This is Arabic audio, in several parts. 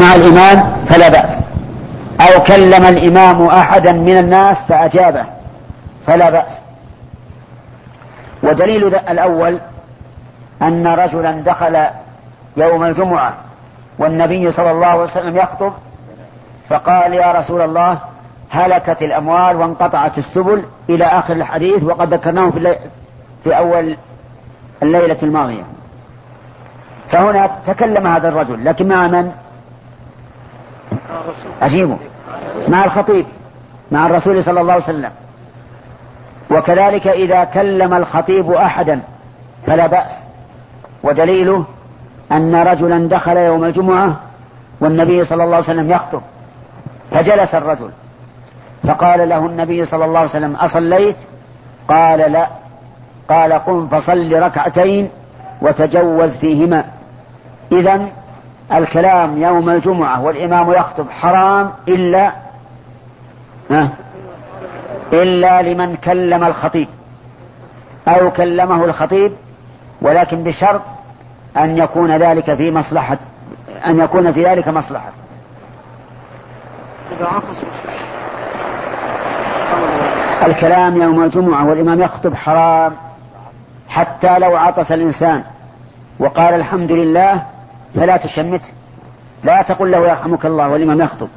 مع الإمام فلا بأس. أو كلم الإمام أحدا من الناس فأجابه. فلا بأس. ودليل الأول أن رجلا دخل يوم الجمعة والنبي صلى الله عليه وسلم يخطب فقال يا رسول الله هلكت الأموال وانقطعت السبل إلى آخر الحديث وقد ذكرناه في, في أول الليلة الماضية. فهنا تكلم هذا الرجل. لكن مع من؟ أجيبه مع الخطيب مع الرسول صلى الله عليه وسلم. وكذلك إذا كلم الخطيب أحدا فلا بأس. ودليله أن رجلا دخل يوم الجمعة والنبي صلى الله عليه وسلم يخطب. فجلس الرجل. فقال له النبي صلى الله عليه وسلم أصليت؟ قال لا. قال قم فصل ركعتين وتجوز فيهما. إذا الكلام يوم الجمعة والإمام يخطب حرام إلا إلا لمن كلم الخطيب أو كلمه الخطيب ولكن بشرط أن يكون ذلك في مصلحة أن يكون في ذلك مصلحة. إذا عطس الكلام يوم الجمعة والإمام يخطب حرام حتى لو عطس الإنسان وقال الحمد لله فلا تشمته لا تقل له يرحمك الله والإمام يخطب.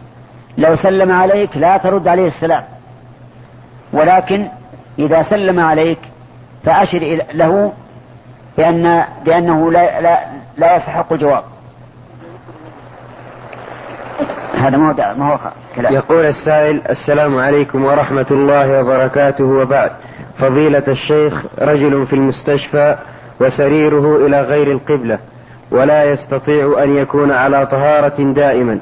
لو سلم عليك لا ترد عليه السلام. ولكن إذا سلم عليك فأشر له بأن بأنه لا لا, لا يستحق الجواب. هذا ما ما هو كلام. يقول السائل السلام عليكم ورحمة الله وبركاته وبعد. فضيلة الشيخ رجل في المستشفى وسريره إلى غير القبلة. ولا يستطيع أن يكون على طهارة دائما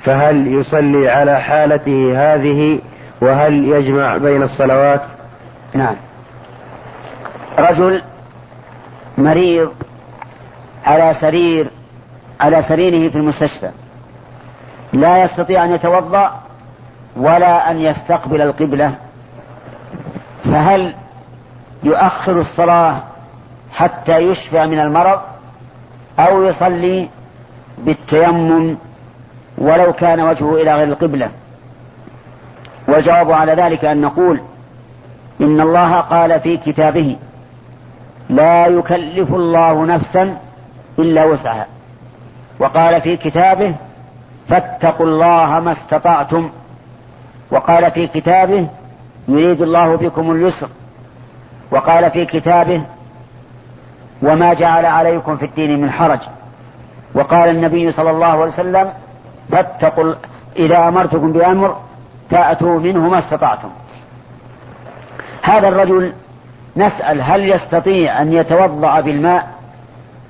فهل يصلي على حالته هذه وهل يجمع بين الصلوات؟ نعم. رجل مريض على سرير على سريره في المستشفى لا يستطيع أن يتوضأ ولا أن يستقبل القبلة فهل يؤخر الصلاة حتى يشفى من المرض؟ أو يصلي بالتيمم ولو كان وجهه إلى غير القبلة. والجواب على ذلك أن نقول إن الله قال في كتابه لا يكلف الله نفسا إلا وسعها. وقال في كتابه فاتقوا الله ما استطعتم. وقال في كتابه يريد الله بكم اليسر. وقال في كتابه وما جعل عليكم في الدين من حرج. وقال النبي صلى الله عليه وسلم فاتقوا إذا أمرتكم بأمر فأتوا منه ما استطعتم. هذا الرجل نسأل هل يستطيع أن يتوضأ بالماء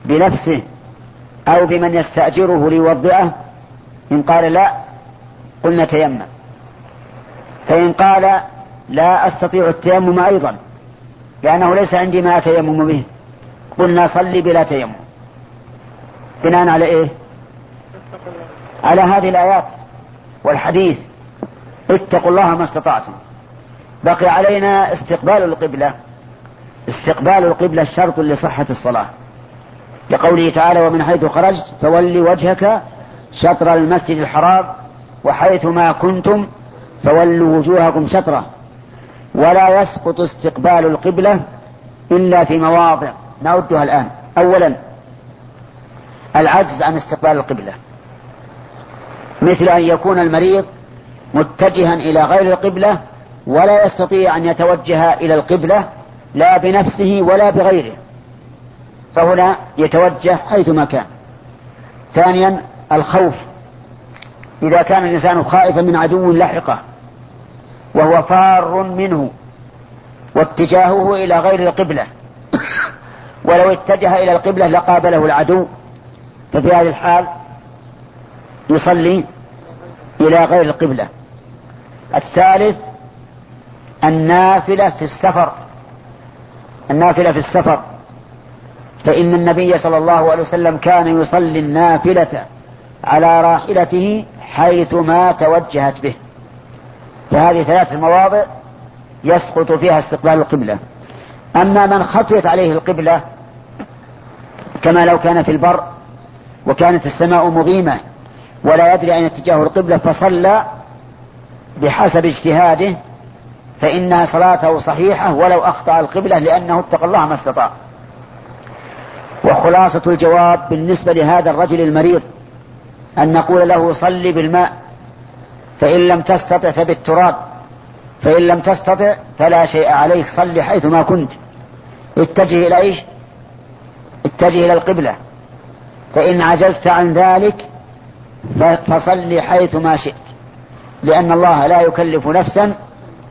بنفسه أو بمن يستأجره ليوضئه؟ إن قال لا قلنا تيمم فإن قال لا أستطيع التيمم أيضا لأنه ليس عندي ما أتيمم به. قلنا صلي بلا تيمم. بناء على إيه؟ على هذه الآيات والحديث. اتقوا الله ما استطعتم. بقي علينا استقبال القبلة. استقبال القبلة شرط لصحة الصلاة. لقوله تعالى ومن حيث خرجت فولي وجهك شطر المسجد الحرام وحيث ما كنتم فولوا وجوهكم شطره. ولا يسقط استقبال القبلة إلا في مواضع. نعدها الآن. أولا العجز عن استقبال القبلة. مثل أن يكون المريض متجها إلى غير القبلة ولا يستطيع أن يتوجه إلى القبلة لا بنفسه ولا بغيره. فهنا يتوجه حيثما كان. ثانيا الخوف. إذا كان الإنسان خائفا من عدو لحقه وهو فار منه واتجاهه إلى غير القبلة. ولو اتجه إلى القبلة لقابله العدو. ففي هذه الحال يصلي إلى غير القبلة. الثالث النافلة في السفر. النافلة في السفر. فإن النبي صلى الله عليه وسلم كان يصلي النافلة على راحلته حيث ما توجهت به. فهذه ثلاث المواضع يسقط فيها استقبال القبلة. أما من خفيت عليه القبلة كما لو كان في البر وكانت السماء مظيمة ولا يدري أين اتجاه القبلة فصلى بحسب اجتهاده فإن صلاته صحيحة ولو أخطأ القبلة لأنه اتقى الله ما استطاع. وخلاصة الجواب بالنسبة لهذا الرجل المريض أن نقول له صل بالماء فإن لم تستطع فبالتراب. فإن لم تستطع فلا شيء عليك صل حيث ما كنت. اتجه إلى إيش؟ اتجه إلى القبلة. فإن عجزت عن ذلك فصل حيث ما شئت. لأن الله لا يكلف نفسا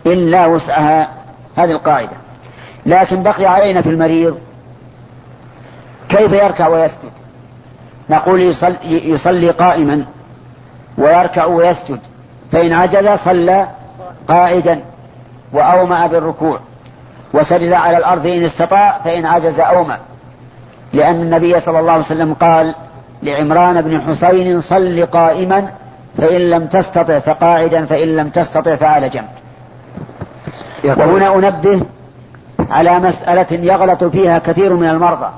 إلا وسعها. هذه القاعدة. لكن بقي علينا في المريض كيف يركع ويسجد؟ نقول يصلي, يصلي قائما ويركع ويسجد. فإن عجز صلى قاعدا وأومأ بالركوع وسجد على الأرض إن استطاع فإن عجز أومأ. لأن النبي صلى الله عليه وسلم قال لعمران بن حسين صل قائما فإن لم تستطع فقاعدا فإن لم تستطع فعلى جنب. وهنا أنبه على مسألة يغلط فيها كثير من المرضى.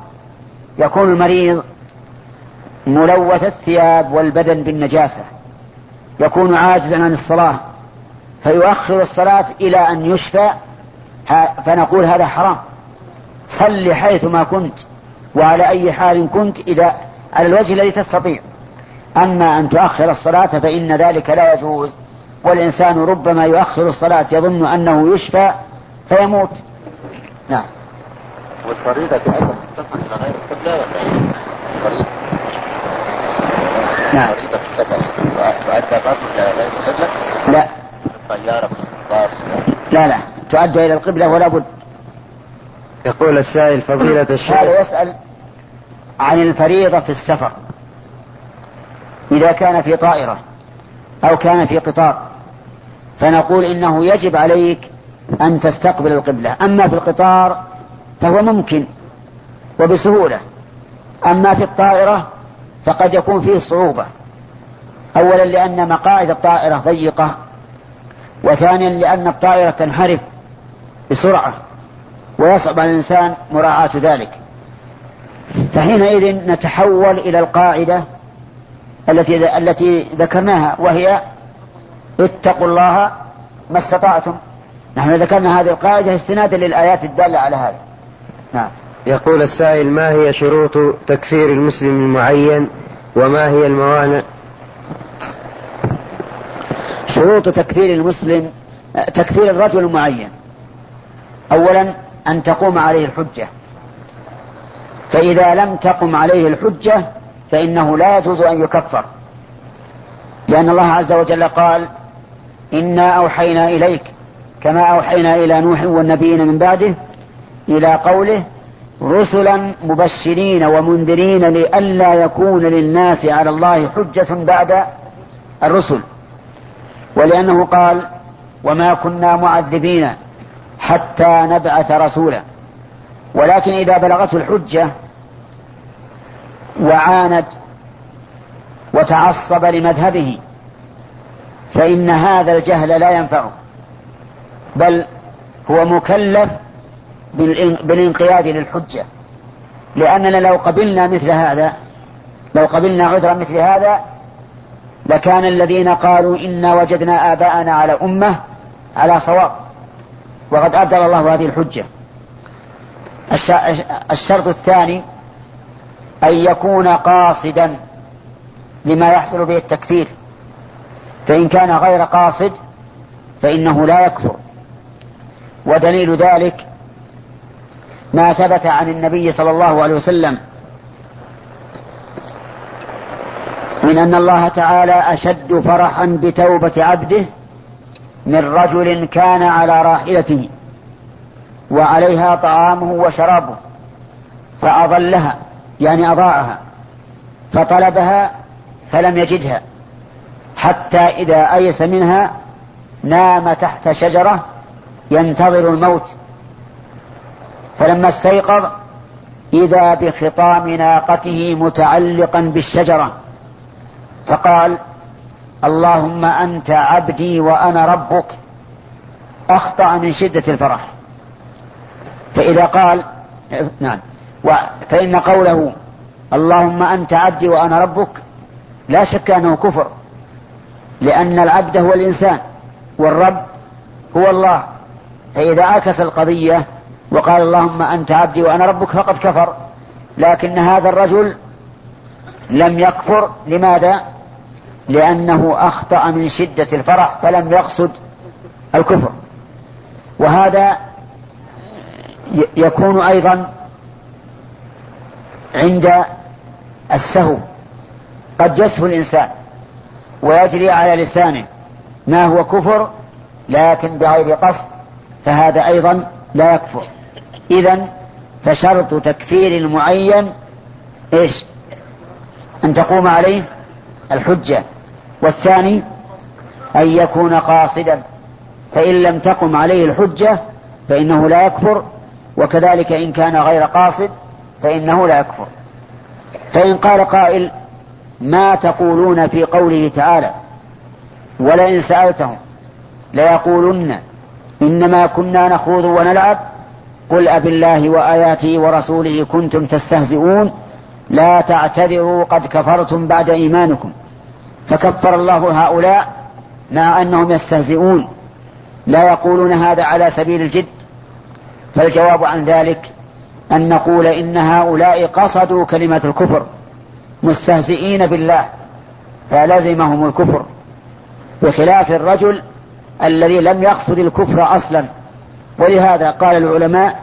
يكون المريض ملوث الثياب والبدن بالنجاسة. يكون عاجزا عن الصلاة. فيؤخر الصلاة إلى أن يشفى فنقول هذا حرام. صل حيث ما كنت وعلى أي حال كنت إذا على الوجه الذي تستطيع. أما أن تؤخر الصلاة فإن ذلك لا يجوز. والإنسان ربما يؤخر الصلاة يظن أنه يشفى فيموت. نعم. والفريضة أيضا إلى غير القبلة ولا الفريضة نعم. الفريضة إلى غير القبلة بالباص لا لا. تؤدى إلى القبلة ولا بد. يقول السائل فضيلة الشيخ. هذا يسأل عن الفريضة في السفر. إذا كان في طائرة أو كان في قطار فنقول إنه يجب عليك أن تستقبل القبلة. أما في القطار فهو ممكن وبسهولة. أما في الطائرة فقد يكون فيه صعوبة. أولا لأن مقاعد الطائرة ضيقة. وثانيا لأن الطائرة تنحرف بسرعة ويصعب على الإنسان مراعاة ذلك. فحينئذ نتحول إلى القاعدة التي التي ذكرناها وهي اتقوا الله ما استطعتم. نحن ذكرنا هذه القاعدة استنادا للآيات الدالة على هذا. نعم. يقول السائل ما هي شروط تكفير المسلم المعين وما هي الموانع شروط تكفير المسلم تكفير الرجل المعين. أولا أن تقوم عليه الحجة. فإذا لم تقم عليه الحجة فإنه لا يجوز أن يكفر. لأن الله عز وجل قال إنا أوحينا إليك كما أوحينا إلى نوح والنبيين من بعده إلى قوله رسلا مبشرين ومنذرين لئلا يكون للناس على الله حجة بعد الرسل. ولأنه قال وما كنا معذبين حتى نبعث رسولا. ولكن إذا بلغته الحجة وعاند وتعصب لمذهبه فإن هذا الجهل لا ينفعه بل هو مكلف بالانقياد للحجة. لأننا لو قبلنا مثل هذا لو قبلنا عذرا مثل هذا لكان الذين قالوا إنا وجدنا آباءنا على أمة على صواب. وقد أبدل الله هذه الحجة. الشرط الثاني أن يكون قاصدا لما يحصل به التكفير. فإن كان غير قاصد فإنه لا يكفر. ودليل ذلك ما ثبت عن النبي صلى الله عليه وسلم من أن الله تعالى أشد فرحا بتوبة عبده من رجل كان على راحلته وعليها طعامه وشرابه فأضلها يعني أضاعها فطلبها فلم يجدها حتى إذا أيس منها نام تحت شجرة ينتظر الموت. فلما استيقظ إذا بخطام ناقته متعلقا بالشجرة فقال اللهم أنت عبدي وأنا ربك. أخطأ من شدة الفرح. فإذا قال نعم. فإن قوله اللهم أنت عبدي وأنا ربك لا شك أنه كفر. لأن العبد هو الإنسان والرب هو الله. فإذا عكس القضية وقال اللهم أنت عبدي وأنا ربك فقد كفر. لكن هذا الرجل لم يكفر. لماذا؟ لأنه أخطأ من شدة الفرح فلم يقصد الكفر. وهذا يكون أيضا عند السهو. قد يسهو الإنسان ويجري على لسانه ما هو كفر لكن بغير قصد فهذا أيضا لا يكفر. إذا فشرط تكفير المعين إيش؟ أن تقوم عليه الحجة. والثاني أن يكون قاصدا فإن لم تقم عليه الحجة فإنه لا يكفر وكذلك إن كان غير قاصد فإنه لا يكفر. فإن قال قائل ما تقولون في قوله تعالى ولئن سألتهم ليقولن إنما كنا نخوض ونلعب قل أب الله وآياته ورسوله كنتم تستهزئون لا تعتذروا قد كفرتم بعد إيمانكم. فكفر الله هؤلاء مع أنهم يستهزئون لا يقولون هذا على سبيل الجد فالجواب عن ذلك أن نقول إن هؤلاء قصدوا كلمة الكفر مستهزئين بالله فلزمهم الكفر بخلاف الرجل الذي لم يقصد الكفر أصلا. ولهذا قال العلماء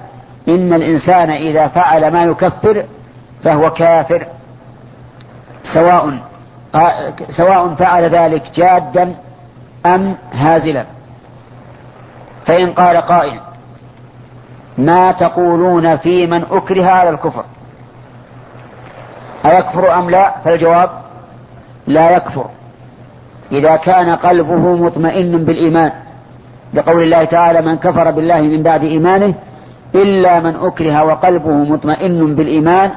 إن الإنسان إذا فعل ما يكفر فهو كافر سواء سواء فعل ذلك جادا أم هازلا. فإن قال قائل ما تقولون في من أكره على الكفر؟ أيكفر أم لا؟ فالجواب لا يكفر. إذا كان قلبه مطمئن بالإيمان لقول الله تعالى من كفر بالله من بعد إيمانه إلا من أكره وقلبه مطمئن بالإيمان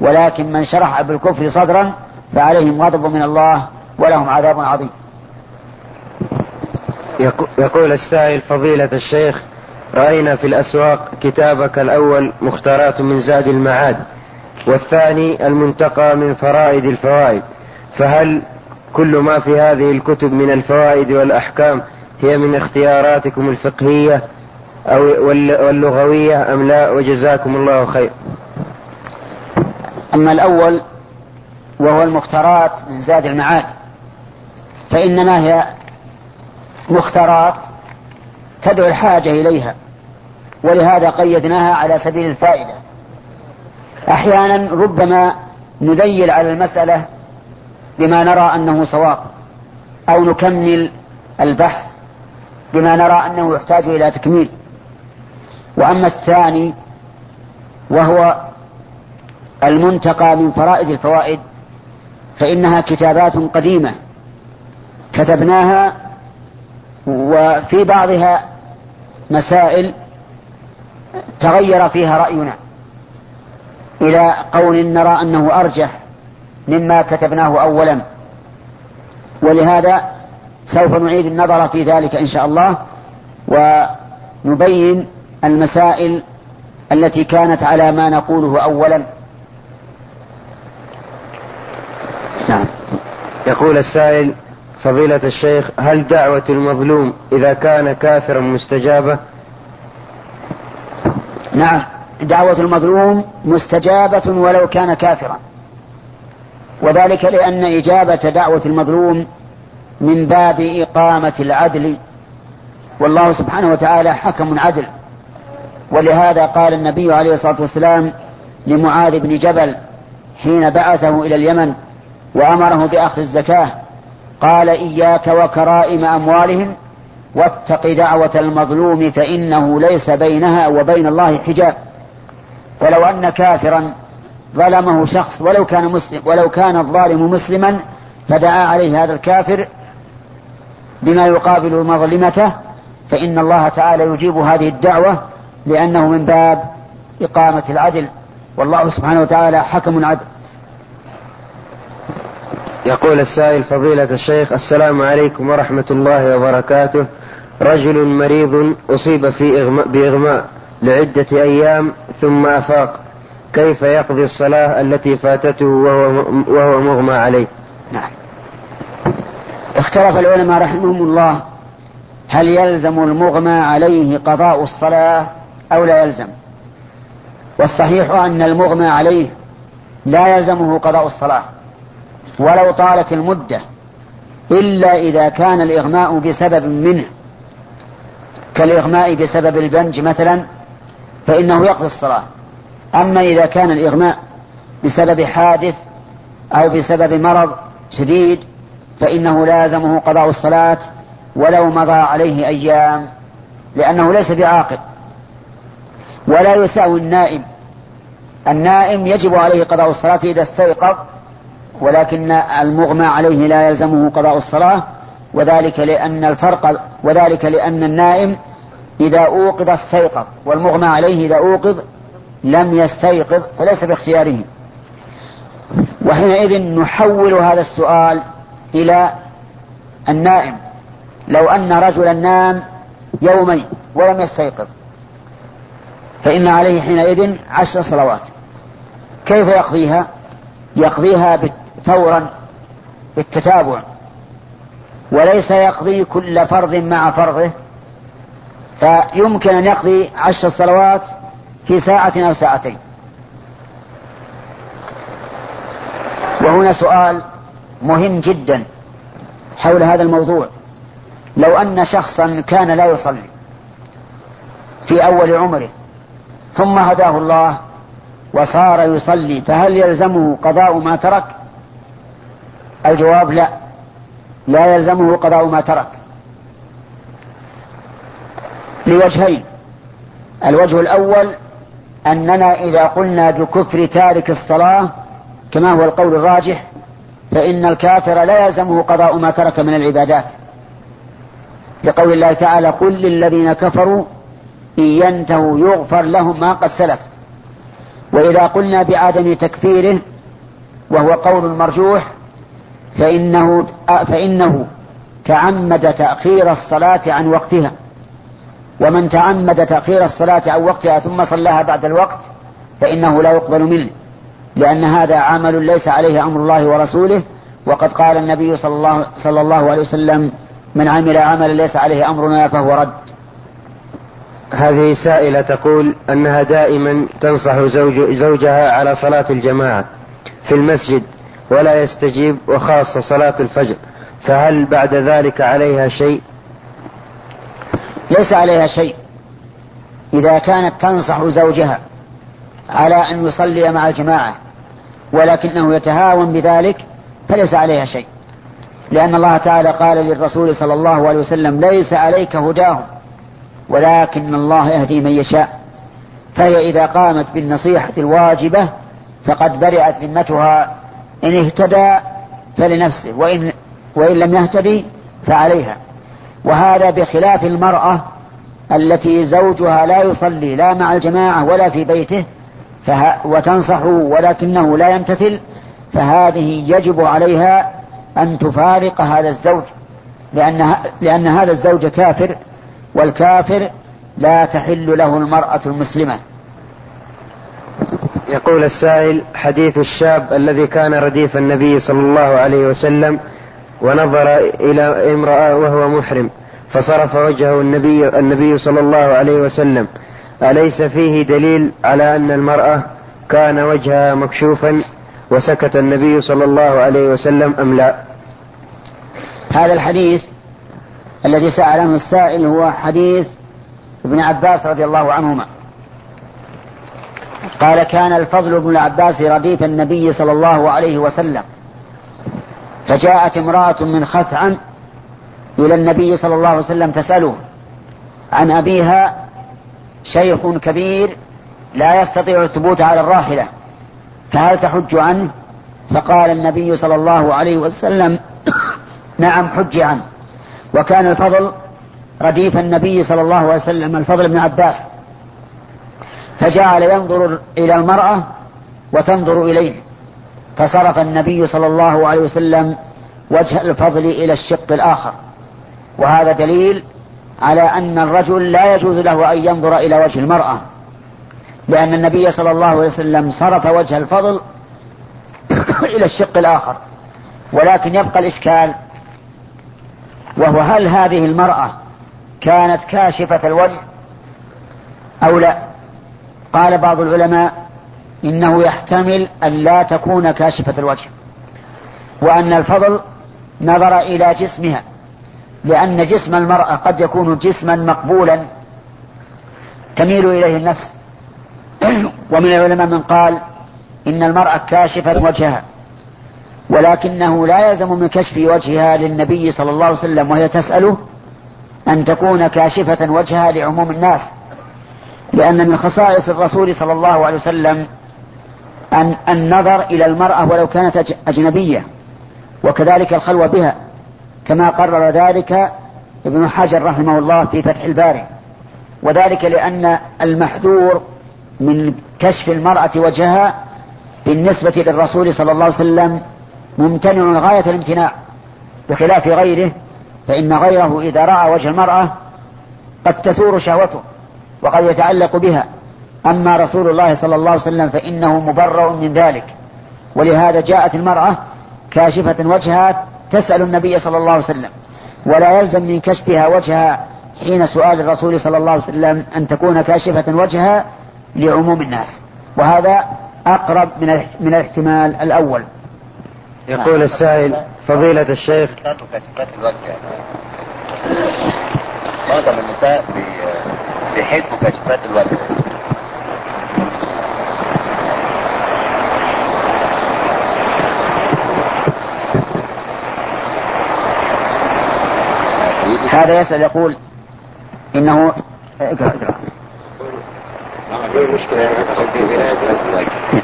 ولكن من شرح بالكفر صدرا فعليهم غضب من الله ولهم عذاب عظيم. يقول السائل فضيلة الشيخ رأينا في الأسواق كتابك الأول مختارات من زاد المعاد والثاني المنتقى من فرائد الفوائد فهل كل ما في هذه الكتب من الفوائد والأحكام هي من اختياراتكم الفقهية أو واللغوية أم لا؟ وجزاكم الله خير. أما الأول وهو المختارات من زاد المعاد. فإنما هي مختارات تدعو الحاجة إليها ولهذا قيدناها على سبيل الفائدة. أحيانا ربما نذيل على المسألة بما نرى أنه صواب أو نكمل البحث بما نرى أنه يحتاج إلى تكميل. وأما الثاني وهو المنتقى من فرائد الفوائد فإنها كتابات قديمة كتبناها وفي بعضها مسائل تغير فيها رأينا إلى قول نرى أنه أرجح مما كتبناه أولا. ولهذا سوف نعيد النظر في ذلك إن شاء الله ونبين المسائل التي كانت على ما نقوله أولا. يقول السائل فضيلة الشيخ هل دعوة المظلوم إذا كان كافرا مستجابة؟ نعم دعوة المظلوم مستجابة ولو كان كافرا. وذلك لأن إجابة دعوة المظلوم من باب إقامة العدل والله سبحانه وتعالى حكم عدل ولهذا قال النبي عليه الصلاة والسلام لمعاذ بن جبل حين بعثه إلى اليمن وأمره بأخذ الزكاة. قال إياك وكرائم أموالهم واتق دعوة المظلوم فإنه ليس بينها وبين الله حجاب. فلو أن كافرا ظلمه شخص ولو كان مسلم ولو كان الظالم مسلما فدعا عليه هذا الكافر بما يقابل مظلمته. فإن الله تعالى يجيب هذه الدعوة لأنه من باب إقامة العدل. والله سبحانه وتعالى حكم عدل يقول السائل فضيلة الشيخ السلام عليكم ورحمة الله وبركاته. رجل مريض أصيب في إغماء بإغماء لعدة أيام ثم أفاق. كيف يقضي الصلاة التي فاتته وهو, وهو مغمى عليه؟ نعم. اختلف العلماء رحمهم الله هل يلزم المغمى عليه قضاء الصلاة أو لا يلزم؟ والصحيح أن المغمى عليه لا يلزمه قضاء الصلاة. ولو طالت المدة إلا إذا كان الإغماء بسبب منه. كالإغماء بسبب البنج مثلا فإنه يقضي الصلاة. أما إذا كان الإغماء بسبب حادث أو بسبب مرض شديد فإنه لازمه قضاء الصلاة ولو مضى عليه أيام لأنه ليس بعاقل ولا يساوي النائم. النائم يجب عليه قضاء الصلاة إذا استيقظ ولكن المغمى عليه لا يلزمه قضاء الصلاة وذلك لأن الفرق وذلك لأن النائم إذا أوقظ استيقظ والمغمى عليه إذا أوقظ لم يستيقظ فليس باختياره. وحينئذ نحول هذا السؤال إلى النائم. لو أن رجلا نام يومين ولم يستيقظ فإن عليه حينئذ عشر صلوات. كيف يقضيها؟ يقضيها فورا بالتتابع وليس يقضي كل فرض مع فرضه فيمكن أن يقضي عشر صلوات في ساعة أو ساعتين. وهنا سؤال مهم جدا حول هذا الموضوع. لو أن شخصا كان لا يصلي في أول عمره ثم هداه الله وصار يصلي فهل يلزمه قضاء ما ترك؟ الجواب لا. لا يلزمه قضاء ما ترك. لوجهين. الوجه الأول أننا إذا قلنا بكفر تارك الصلاة كما هو القول الراجح فإن الكافر لا يلزمه قضاء ما ترك من العبادات. لقول الله تعالى قل للذين كفروا إن ينتهوا يغفر لهم ما قد سلف. وإذا قلنا بعدم تكفيره وهو قول مرجوح فإنه فإنه تعمد تأخير الصلاة عن وقتها. ومن تعمد تأخير الصلاة عن وقتها ثم صلاها بعد الوقت فإنه لا يقبل منه لأن هذا عمل ليس عليه أمر الله ورسوله. وقد قال النبي صلى الله, صلى الله عليه وسلم من عمل عملا ليس عليه أمرنا فهو رد. هذه سائلة تقول أنها دائما تنصح زوج زوجها على صلاة الجماعة في المسجد. ولا يستجيب وخاصة صلاة الفجر. فهل بعد ذلك عليها شيء؟ ليس عليها شيء. إذا كانت تنصح زوجها على أن يصلي مع الجماعة ولكنه يتهاون بذلك فليس عليها شيء. لأن الله تعالى قال للرسول صلى الله عليه وسلم ليس عليك هداهم ولكن الله يهدي من يشاء. فهي إذا قامت بالنصيحة الواجبة فقد برئت ذمتها إن اهتدى فلنفسه وإن, وإن لم يهتدي فعليها. وهذا بخلاف المرأة التي زوجها لا يصلي لا مع الجماعة ولا في بيته فه... وتنصح ولكنه لا يمتثل فهذه يجب عليها أن تفارق هذا الزوج لأن, لأن هذا الزوج كافر والكافر لا تحل له المرأة المسلمة. يقول السائل حديث الشاب الذي كان رديف النبي صلى الله عليه وسلم ونظر إلى امرأة وهو محرم فصرف وجهه النبي النبي صلى الله عليه وسلم. أليس فيه دليل على أن المرأة كان وجهها مكشوفا وسكت النبي صلى الله عليه وسلم أم لا؟ هذا الحديث الذي سأل عنه السائل هو حديث ابن عباس رضي الله عنهما. قال كان الفضل بن العباس رديف النبي صلى الله عليه وسلم. فجاءت امرأة من خثعم إلى النبي صلى الله عليه وسلم تسأله عن أبيها شيخ كبير لا يستطيع الثبوت على الراحلة فهل تحج عنه؟ فقال النبي صلى الله عليه وسلم نعم حج عنه. وكان الفضل رديف النبي صلى الله عليه وسلم الفضل بن عباس. فجعل ينظر إلى المرأة وتنظر إليه. فصرف النبي صلى الله عليه وسلم وجه الفضل إلى الشق الآخر. وهذا دليل على أن الرجل لا يجوز له أن ينظر إلى وجه المرأة. لأن النبي صلى الله عليه وسلم صرف وجه الفضل إلى الشق الآخر. ولكن يبقى الإشكال وهو هل هذه المرأة كانت كاشفة الوجه أو لا؟ قال بعض العلماء إنه يحتمل أن لا تكون كاشفة الوجه وأن الفضل نظر إلى جسمها لأن جسم المرأة قد يكون جسما مقبولا تميل إليه النفس. ومن العلماء من قال إن المرأة كاشفة وجهها ولكنه لا يلزم من كشف وجهها للنبي صلى الله عليه وسلم وهي تسأله أن تكون كاشفة وجهها لعموم الناس. لأن من خصائص الرسول صلى الله عليه وسلم أن النظر إلى المرأة ولو كانت أجنبية وكذلك الخلوة بها كما قرر ذلك ابن حجر رحمه الله في فتح الباري. وذلك لأن المحذور من كشف المرأة وجهها بالنسبة للرسول صلى الله عليه وسلم ممتنع غاية الامتناع. بخلاف غيره فإن غيره إذا رأى وجه المرأة قد تثور شهوته. وقد يتعلق بها. أما رسول الله صلى الله عليه وسلم فإنه مبرأ من ذلك. ولهذا جاءت المرأة كاشفة وجهها تسأل النبي صلى الله عليه وسلم ولا يلزم من كشفها وجهها حين سؤال الرسول صلى الله عليه وسلم أن تكون كاشفة وجهها لعموم الناس. وهذا أقرب من من الاحتمال الأول. يقول السائل فضيلة الشيخ. معظم النساء بيحبوا كشفات الوجه هذا يسأل يقول إنه اقرأ اقرأ. لي مشكلة مع أخ في بلادي؟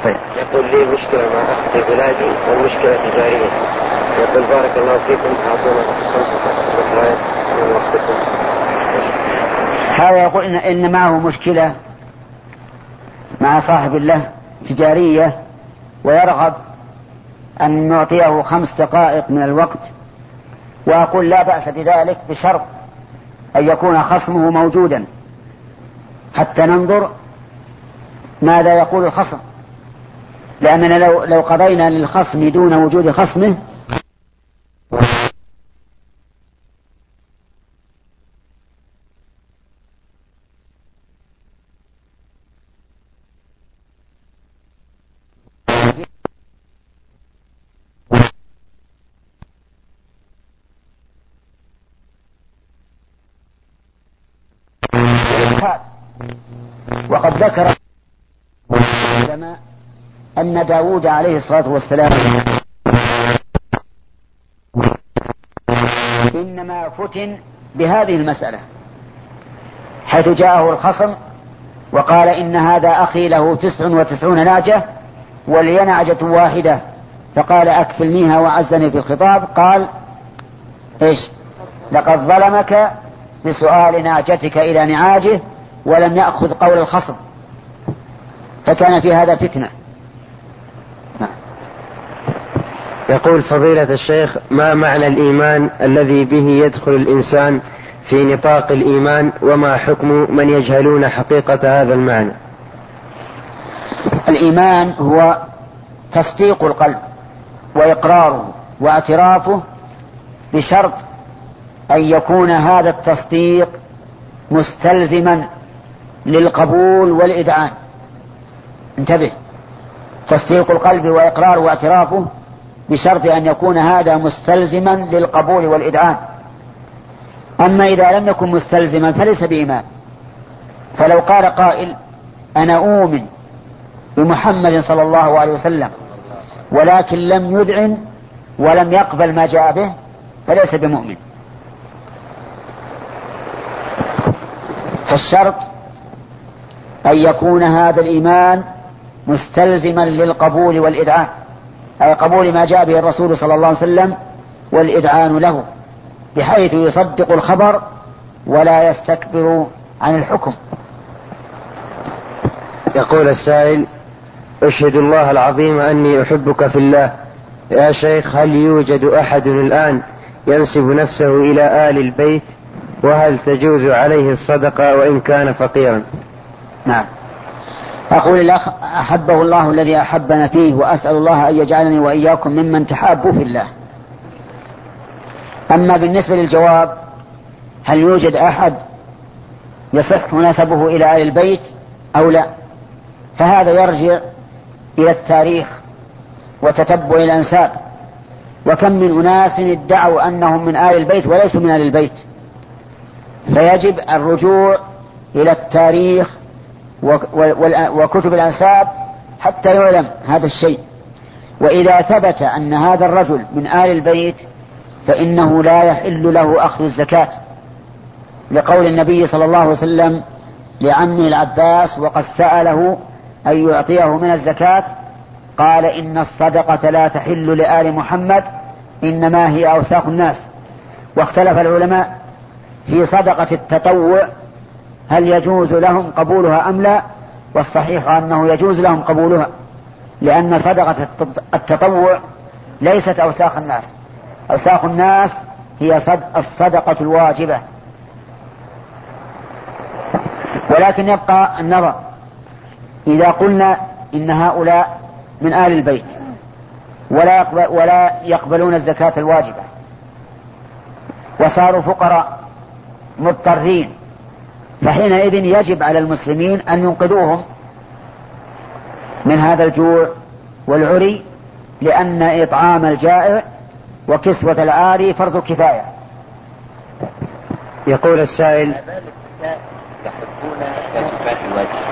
طيب. يقول لي مشكلة مع أخ في بلادي؟ والمشكلة تجارية يقول بارك الله فيكم أعطونا خمسة دقائق من وقتكم هذا يقول إن, إن معه مشكلة مع صاحب له تجارية ويرغب أن نعطيه خمس دقائق من الوقت وأقول لا بأس بذلك بشرط أن يكون خصمه موجودا. حتى ننظر ماذا يقول الخصم. لأننا لو, لو قضينا للخصم دون وجود خصمه وقد ذكر العلماء أن داود عليه الصلاة والسلام إنما فتن بهذه المسألة حيث جاءه الخصم وقال إن هذا أخي له تسع وتسعون ناجة ولي نعجة واحدة فقال أكفلنيها وعزني في الخطاب قال إيش؟ لقد ظلمك بسؤال ناجتك إلى نعاجه ولم يأخذ قول الخصم. فكان في هذا فتنة. يقول فضيلة الشيخ ما معنى الإيمان الذي به يدخل الإنسان في نطاق الإيمان وما حكم من يجهلون حقيقة هذا المعنى؟ الإيمان هو تصديق القلب وإقراره واعترافه بشرط أن يكون هذا التصديق مستلزما للقبول والإذعان انتبه. تصديق القلب وإقراره واعترافه بشرط أن يكون هذا مستلزما للقبول والإذعان أما إذا لم يكن مستلزما فليس بإيمان. فلو قال قائل أنا أؤمن بمحمد صلى الله عليه وسلم ولكن لم يذعن ولم يقبل ما جاء به فليس بمؤمن. فالشرط أن يكون هذا الإيمان مستلزما للقبول والإذعان أي قبول ما جاء به الرسول صلى الله عليه وسلم والإذعان له بحيث يصدق الخبر ولا يستكبر عن الحكم. يقول السائل أشهد الله العظيم أني أحبك في الله. يا شيخ هل يوجد أحد الآن ينسب نفسه إلى آل البيت؟ وهل تجوز عليه الصدقة وإن كان فقيرا؟ نعم. أقول الأخ أحبه الله الذي أحبنا فيه وأسأل الله أن يجعلني وإياكم ممن تحابوا في الله. أما بالنسبة للجواب هل يوجد أحد يصح نسبه إلى آل البيت أو لا؟ فهذا يرجع إلى التاريخ وتتبع الأنساب. وكم من أناس ادعوا أنهم من آل البيت وليسوا من آل البيت. فيجب الرجوع إلى التاريخ وكتب الأنساب حتى يعلم هذا الشيء. وإذا ثبت أن هذا الرجل من آل البيت فإنه لا يحل له أخذ الزكاة. لقول النبي صلى الله عليه وسلم لعمه العباس وقد سأله أن يعطيه من الزكاة قال إن الصدقة لا تحل لآل محمد إنما هي أوساخ الناس. واختلف العلماء في صدقة التطوع هل يجوز لهم قبولها أم لا؟ والصحيح أنه يجوز لهم قبولها لأن صدقة التطوع ليست أوساخ الناس. أوساخ الناس هي الصدقة الواجبة. ولكن يبقى النظر إذا قلنا إن هؤلاء من آل البيت ولا يقبل ولا يقبلون الزكاة الواجبة وصاروا فقراء مضطرين فحينئذ يجب على المسلمين أن ينقذوهم من هذا الجوع والعري لأن إطعام الجائع وكسوة العاري فرض كفاية. يقول السائل يحبون كاشفات الوجه.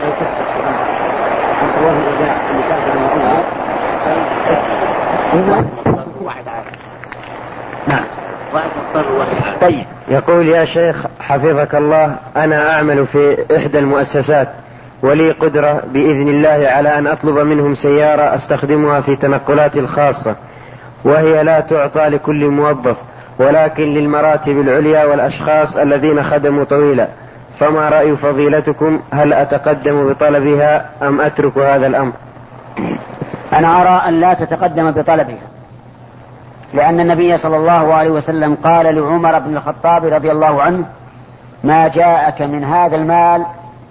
طيب. يقول يا شيخ حفظك الله أنا أعمل في إحدى المؤسسات ولي قدرة بإذن الله على أن أطلب منهم سيارة أستخدمها في تنقلاتي الخاصة وهي لا تعطى لكل موظف ولكن للمراتب العليا والأشخاص الذين خدموا طويلا. فما رأي فضيلتكم؟ هل أتقدم بطلبها أم أترك هذا الأمر؟ أنا أرى أن لا تتقدم بطلبها. لأن النبي صلى الله عليه وسلم قال لعمر بن الخطاب رضي الله عنه ما جاءك من هذا المال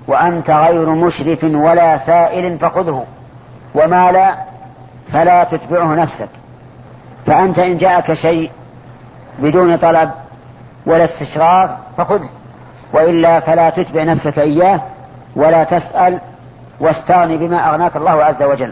وأنت غير مشرف ولا سائل فخذه وما لا فلا تتبعه نفسك. فأنت إن جاءك شيء بدون طلب ولا استشراف فخذه وإلا فلا تتبع نفسك إياه ولا تسأل واستغني بما أغناك الله عز وجل.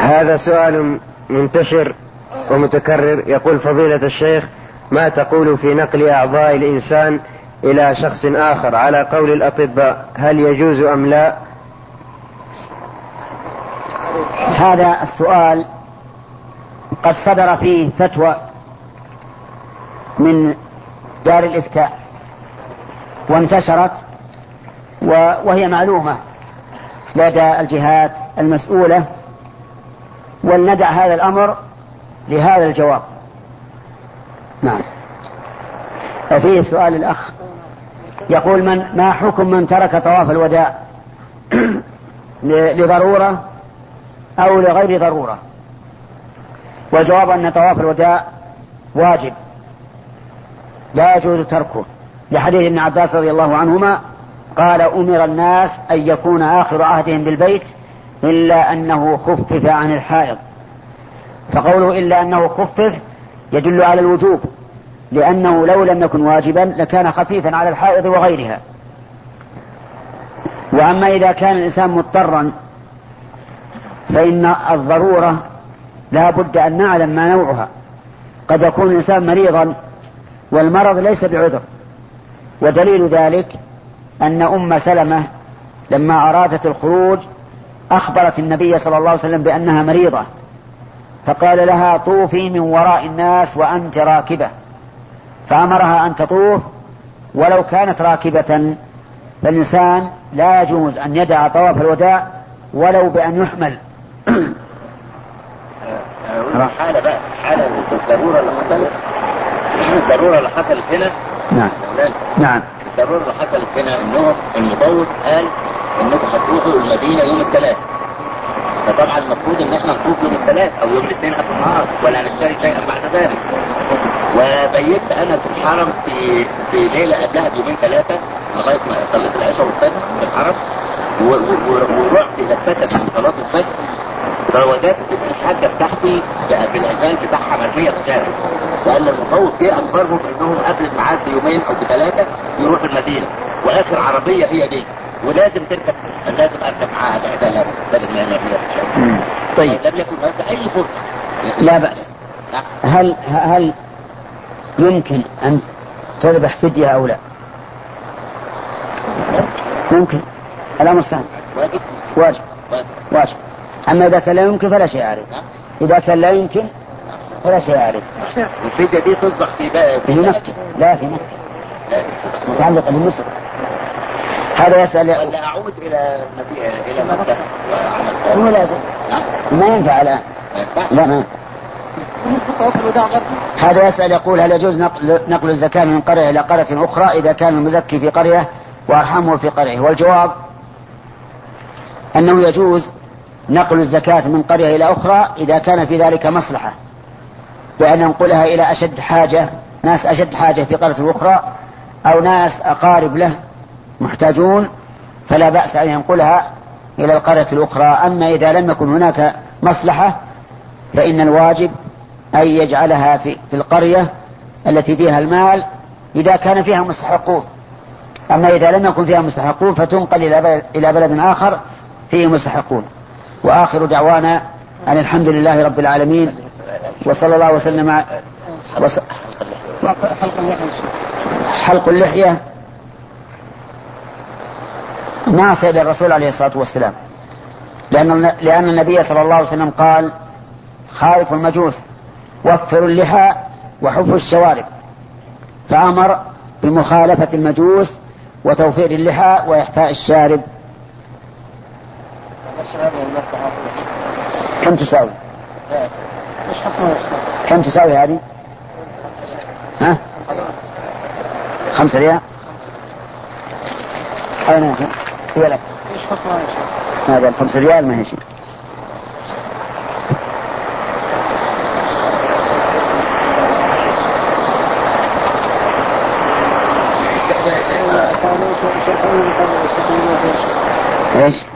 هذا سؤال منتشر ومتكرر. يقول فضيلة الشيخ ما تقول في نقل أعضاء الإنسان إلى شخص آخر؟ على قول الأطباء هل يجوز أم لا؟ هذا السؤال قد صدر فيه فتوى من دار الإفتاء وانتشرت وهي معلومة لدى الجهات المسؤولة ولندع هذا الأمر لهذا الجواب. نعم. وفيه سؤال الأخ يقول من ما حكم من ترك طواف الوداع؟ لضرورة أو لغير ضرورة؟ والجواب أن طواف الوداع واجب. لا يجوز تركه. لحديث ابن عباس رضي الله عنهما قال أمر الناس أن يكون آخر عهدهم بالبيت إلا أنه خفف عن الحائض. فقوله إلا أنه خفف يدل على الوجوب لأنه لو لم يكن واجبا لكان خفيفا على الحائض وغيرها. وأما إذا كان الإنسان مضطرا فإن الضرورة لا بد أن نعلم ما نوعها. قد يكون الإنسان مريضا والمرض ليس بعذر. ودليل ذلك أن أم سلمة لما أرادت الخروج أخبرت النبي صلى الله عليه وسلم بأنها مريضة. فقال لها طوفي من وراء الناس وأنت راكبة. فأمرها أن تطوف ولو كانت راكبة فالإنسان لا يجوز أن يدع طواف الوداع ولو بأن يحمل. حالة بقى؟ حالة الضرورة اللي حصلت؟ الضرورة اللي حصلت هنا؟ نعم. نعم. الضرورة اللي حصلت هنا إنه المطوف قال انكم هتروحوا المدينة يوم الثلاث. فطبعا المفروض إن إحنا نطوف يوم الثلاث أو يوم الاثنين قبل النهار ولا نشتري شيئا بعد ذلك. وبيت أنا في الحرم في في ليلة قبلها بيومين ثلاثة لغاية ما صليت العشاء والفجر في الحرم. ورحت لفتت من صلاه الفجر فوجدت الحاجة بتاعتي بالعزال بتاعها مرميه في الشارع وقال المطوف جه اخبرهم انهم قبل الميعاد بيومين أو بثلاثه يروحوا المدينة واخر عربيه هي دي ولازم تركب لازم اركب معاها بعدها بدل ما هي. طيب لم يكن هناك اي فرصه لا بأس هل هل يمكن أن تذبح فدية أو لا؟ ممكن الأمر سهل واجب. واجب. واجب أما إذا كان لا يمكن فلا شيء عليه. إذا كان لا يمكن فلا شيء عليه. الفدية دي تصبح في في مكة. لا في مكة. لا. متعلقة بالنصر هذا يسأل ولا أعود إلى مدينة إلى مكة. وأعمل هو لازم. ما ينفع الآن. لا ما هذا يسأل يقول هل يجوز نقل, نقل الزكاة من قرية إلى قرية أخرى إذا كان المزكي في قرية وأرحمه في قرية؟ والجواب أنه يجوز نقل الزكاة من قرية إلى أخرى إذا كان في ذلك مصلحة بأن ننقلها إلى أشد حاجة ناس أشد حاجة في قرية أخرى أو ناس أقارب له محتاجون فلا بأس أن ينقلها إلى القرية الأخرى. أما إذا لم يكن هناك مصلحة فإن الواجب أن يجعلها في, في القرية التي فيها المال إذا كان فيها مستحقون. أما إذا لم يكن فيها مستحقون فتنقل إلى بلد, إلى بلد آخر فيه مستحقون. وآخر دعوانا أن الحمد لله رب العالمين وصلى الله وسلم وص... حلق اللحية ناصر للرسول عليه الصلاة والسلام. لأن لأن النبي صلى الله عليه وسلم قال خالف المجوس وفروا اللحى وحفوا الشوارب. فأمر بمخالفة المجوس وتوفير اللحى وإحفاء الشارب. كم تساوي؟ كم تساوي هذه؟ ها؟ خمسة ريال؟ أين هي؟ هي لك هذا الخمسة ريال ما هي شيء إيش؟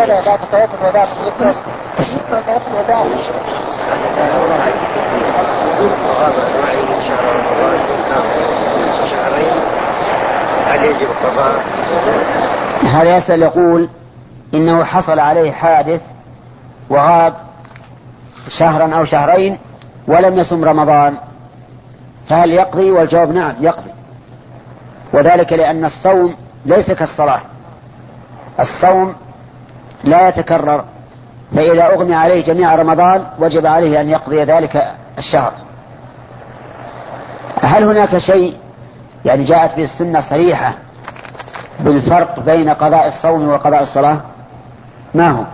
الشرع بعد طواف الوداع الوداع هل يجب القضاء؟ هذا يسأل يقول إنه حصل عليه حادث وغاب شهرا أو شهرين ولم يصم رمضان. فهل يقضي؟ والجواب نعم يقضي. وذلك لأن الصوم ليس كالصلاة. الصوم لا يتكرر فإذا أغمي عليه جميع رمضان وجب عليه أن يقضي ذلك الشهر. هل هناك شيء يعني جاءت به السنة صريحة بالفرق بين قضاء الصوم وقضاء الصلاة؟ ما هو؟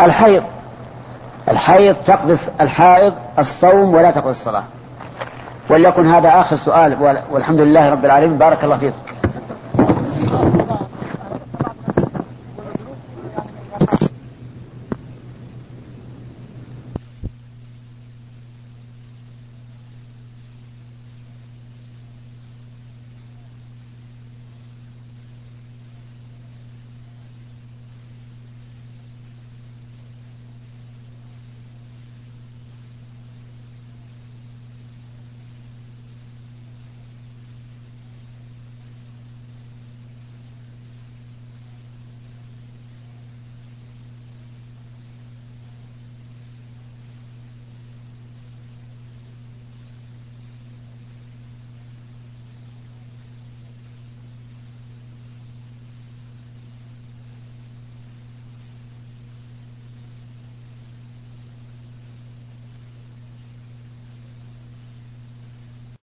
الحيض. الحيض تقضي الحائض الصوم ولا تقضي الصلاة. وليكن هذا آخر سؤال والحمد لله رب العالمين. بارك الله فيكم.